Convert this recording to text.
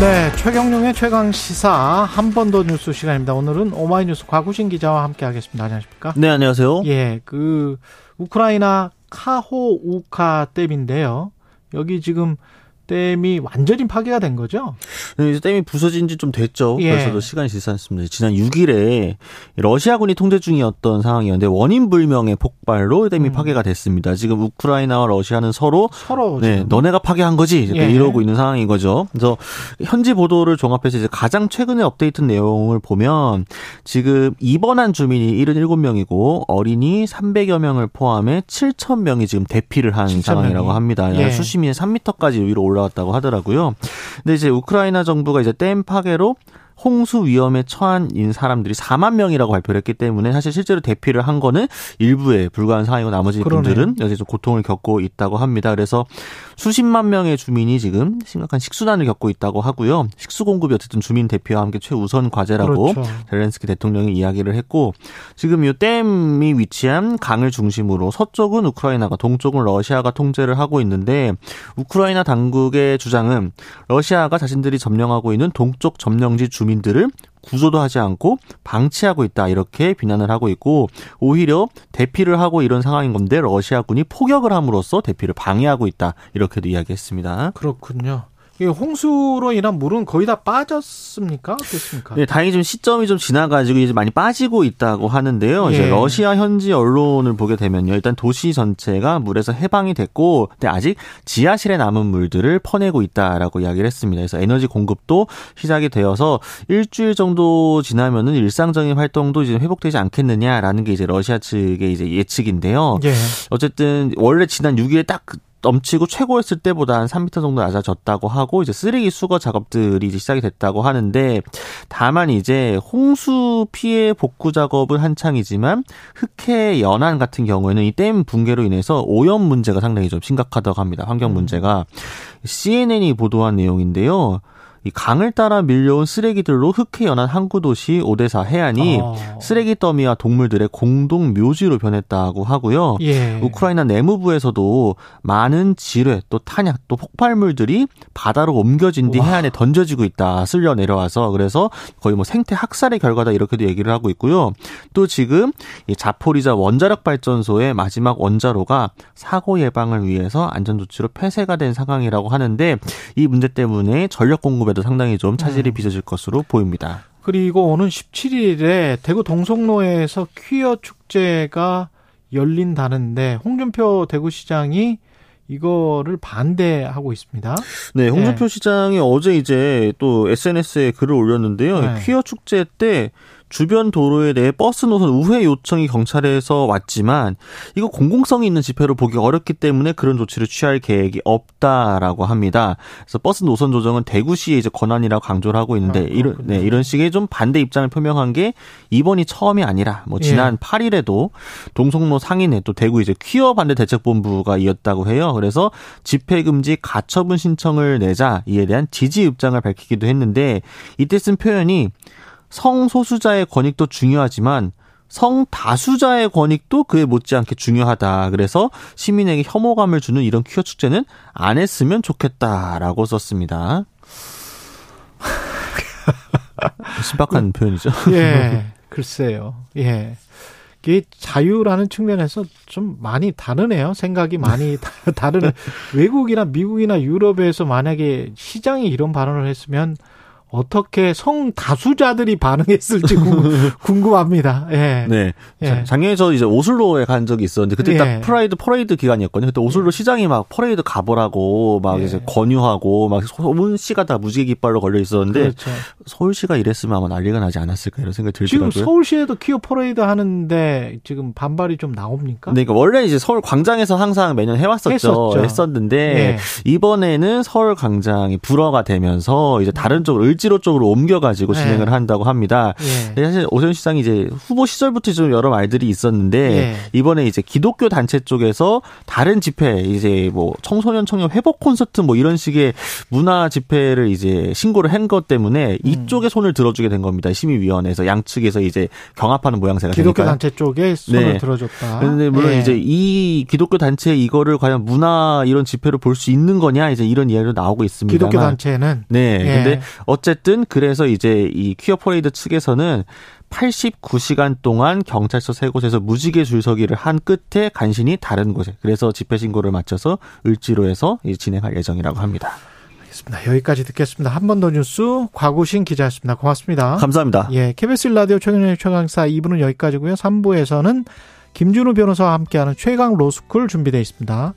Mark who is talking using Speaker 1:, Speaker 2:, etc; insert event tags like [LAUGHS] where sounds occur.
Speaker 1: 네, 최경룡의 최강 시사 한 번 더 뉴스 시간입니다. 오늘은 오마이뉴스 과구신 기자와 함께 하겠습니다. 안녕하십니까?
Speaker 2: 네, 안녕하세요.
Speaker 1: 예, 그 우크라이나 카호우카 댐인데요. 여기 지금 댐이 완전히 파괴가 된 거죠?
Speaker 2: 네, 이제 댐이 부서진 지 좀 됐죠.
Speaker 1: 예.
Speaker 2: 벌써도 시간이 지났습니다. 지난 6일에 러시아군이 통제 중이었던 상황이었는데 원인 불명의 폭발로 댐이
Speaker 1: 음.
Speaker 2: 파괴가 됐습니다. 지금 우크라이나와 러시아는 서로
Speaker 1: 서로
Speaker 2: 네, 너네가 파괴한 거지
Speaker 1: 예.
Speaker 2: 이러고 있는 상황인 거죠. 그래서 현지 보도를 종합해서 이제 가장 최근에 업데이트 내용을 보면 지금 입원한 주민이 77명이고 어린이 300여 명을 포함해 7천 명이 지금 대피를 한
Speaker 1: 7,000
Speaker 2: 상황이라고. 합니다.
Speaker 1: 예.
Speaker 2: 수심이 3m까지 위로 올라 왔다고 하더라고요. 근데 이제 우크라이나 정부가 이제 댐 파괴로 홍수 위험에 처한 사람들이 4만 명이라고 발표를 했기 때문에 사실 실제로 대피를 한 거는 일부에 불과한 상황이고 나머지
Speaker 1: 그러네요.
Speaker 2: 분들은 여전히 좀 고통을 겪고 있다고 합니다. 그래서 수십만 명의 주민이 지금 심각한 식수난을 겪고 있다고 하고요. 식수 공급이 어쨌든 주민 대피와 함께 최우선 과제라고
Speaker 1: 그렇죠.
Speaker 2: 젤렌스키 대통령이 이야기를 했고 지금 이 댐이 위치한 강을 중심으로 서쪽은 우크라이나가 동쪽은 러시아가 통제를 하고 있는데 우크라이나 당국의 주장은 러시아가 자신들이 점령하고 있는 동쪽 점령지 주민 들을 구조도 하지 않고 방치하고 있다 이렇게 비난을 하고 있고 오히려 대피를 하고 이런 상황인 건데 러시아군이 포격을 함으로써 대피를 방해하고 있다 이렇게도 이야기했습니다.
Speaker 1: 그렇군요. 이 홍수로 인한 물은 거의 다 빠졌습니까? 어떻습니까?
Speaker 2: 네, 다행히 좀 시점이 좀 지나가지고 이제 많이 빠지고 있다고 하는데요. 이제
Speaker 1: 예.
Speaker 2: 러시아 현지 언론을 보게 되면요. 일단 도시 전체가 물에서 해방이 됐고, 근데 아직 지하실에 남은 물들을 퍼내고 있다라고 이야기를 했습니다. 그래서 에너지 공급도 시작이 되어서 일주일 정도 지나면은 일상적인 활동도 이제 회복되지 않겠느냐라는 게 이제 러시아 측의 이제 예측인데요.
Speaker 1: 예.
Speaker 2: 어쨌든 원래 지난 6일에 딱 넘치고 최고였을 때보다 한 3m 정도 낮아졌다고 하고 이제 쓰레기 수거 작업들이 이제 시작이 됐다고 하는데 다만 이제 홍수 피해 복구 작업은 한창이지만 흑해 연안 같은 경우에는 이 댐 붕괴로 인해서 오염 문제가 상당히 좀 심각하다고 합니다. 환경 문제가 CNN이 보도한 내용인데요. 이 강을 따라 밀려온 쓰레기들로 흑해 연안 항구 도시 오데사 해안이
Speaker 1: 어.
Speaker 2: 쓰레기 더미와 동물들의 공동 묘지로 변했다고 하고요.
Speaker 1: 예.
Speaker 2: 우크라이나 내무부에서도 많은 지뢰 또 탄약 또 폭발물들이 바다로 옮겨진 뒤
Speaker 1: 와.
Speaker 2: 해안에 던져지고 있다 쓸려 내려와서 그래서 거의 뭐 생태 학살의 결과다 이렇게도 얘기를 하고 있고요. 또 지금 이 자포리자 원자력 발전소의 마지막 원자로가 사고 예방을 위해서 안전 조치로 폐쇄가 된 상황이라고 하는데 이 문제 때문에 전력 공급 에도 상당히 좀 차질이
Speaker 1: 음.
Speaker 2: 빚어질 것으로 보입니다.
Speaker 1: 그리고 오는 17일에 대구 동성로에서 퀴어 축제가 열린다는데 홍준표 대구시장이 이거를 반대하고 있습니다.
Speaker 2: 네, 홍준표
Speaker 1: 네.
Speaker 2: 시장이 어제 이제 또 SNS에 글을 올렸는데요.
Speaker 1: 네.
Speaker 2: 퀴어 축제 때 주변 도로에 대해 버스 노선 우회 요청이 경찰에서 왔지만 이거 공공성이 있는 집회로 보기 어렵기 때문에 그런 조치를 취할 계획이 없다라고 합니다. 그래서 버스 노선 조정은 대구시의 이제 권한이라고 강조를 하고 있는데
Speaker 1: 아,
Speaker 2: 이런. 네, 이런 식의 좀 반대 입장을 표명한 게 이번이 처음이 아니라 뭐 지난 8일에도 동성로 상인회 또 대구 이제 퀴어 반대 대책본부가 이었다고 해요. 그래서 집회 금지 가처분 신청을 내자 이에 대한 지지 입장을 밝히기도 했는데 이때 쓴 표현이 성소수자의 권익도 중요하지만 성다수자의 권익도 그에 못지않게 중요하다. 그래서 시민에게 혐오감을 주는 이런 퀴어 축제는 안 했으면 좋겠다라고 썼습니다. [LAUGHS] 신박한 표현이죠. [LAUGHS]
Speaker 1: 예, 글쎄요. 예. 이게 자유라는 측면에서 좀 많이 다르네요. 생각이 많이 [LAUGHS] 다- 다르네. 외국이나 미국이나 유럽에서 만약에 시장이 이런 발언을 했으면 어떻게 성 다수자들이 반응했을지 궁- [LAUGHS] 궁금합니다. 예.
Speaker 2: 네.
Speaker 1: 예.
Speaker 2: 자, 작년에 저 이제 오슬로에 간 적이 있었는데 그때
Speaker 1: 예.
Speaker 2: 딱 프라이드 퍼레이드 기간이었거든요. 그때 오슬로 시장이 막 퍼레이드 가보라고 막
Speaker 1: 예.
Speaker 2: 이제 권유하고 막 오슬로 시가 다 무지개 깃발로 걸려 있었는데
Speaker 1: 그렇죠.
Speaker 2: 서울시가 이랬으면 아마 난리가 나지 않았을까 이런 생각이
Speaker 1: 지금
Speaker 2: 들더라고요.
Speaker 1: 서울시에도 퀴어 퍼레이드 하는데 지금 반발이 좀 나옵니까?
Speaker 2: 네, 그러니까 원래 이제 서울 광장에서 항상 매년 해왔었죠.
Speaker 1: 했었죠.
Speaker 2: 했었는데
Speaker 1: 예.
Speaker 2: 이번에는 서울 광장이 불허가 되면서 이제 다른 쪽으로 을지로 쪽으로 옮겨가지고
Speaker 1: 네.
Speaker 2: 진행을 한다고 합니다.
Speaker 1: 예.
Speaker 2: 사실 오세훈 시장이 이제 후보 시절부터 좀 여러 말들이 있었는데
Speaker 1: 예.
Speaker 2: 이번에 이제 기독교 단체 쪽에서 다른 집회 이제 뭐 청소년 청년 회복 콘서트 뭐 이런 식의 문화 집회를 이제 신고를 한 것 때문에
Speaker 1: 음.
Speaker 2: 이쪽에 손을 들어주게 된 겁니다. 심의위원회에서 양측에서 이제 경합하는 모양새가
Speaker 1: 기독교
Speaker 2: 되니까요.
Speaker 1: 단체 쪽에 손을
Speaker 2: 네.
Speaker 1: 들어줬다.
Speaker 2: 근데 물론
Speaker 1: 예.
Speaker 2: 이제 이 기독교 단체 이거를 과연 문화 이런 집회로 볼 수 있는 거냐 이제 이런 이야기도 나오고 있습니다.
Speaker 1: 기독교 단체는
Speaker 2: 네.
Speaker 1: 예.
Speaker 2: 근데 어 쨌든 그래서 이제 이 퀴어 퍼레이드 측에서는 89시간 동안 경찰서 세 곳에서 무지개 줄서기를 한 끝에 간신히 다른 곳에 그래서 집회 신고를 마쳐서 을지로에서 진행할 예정이라고 합니다.
Speaker 1: 알겠습니다. 여기까지 듣겠습니다. 한 번 더 뉴스 과구신 기자였습니다. 고맙습니다.
Speaker 2: 감사합니다.
Speaker 1: 예, KBS 라디오 최경영의 최강사 2부는 여기까지고요. 3부에서는 김준우 변호사와 함께하는 최강 로스쿨 준비되어 있습니다.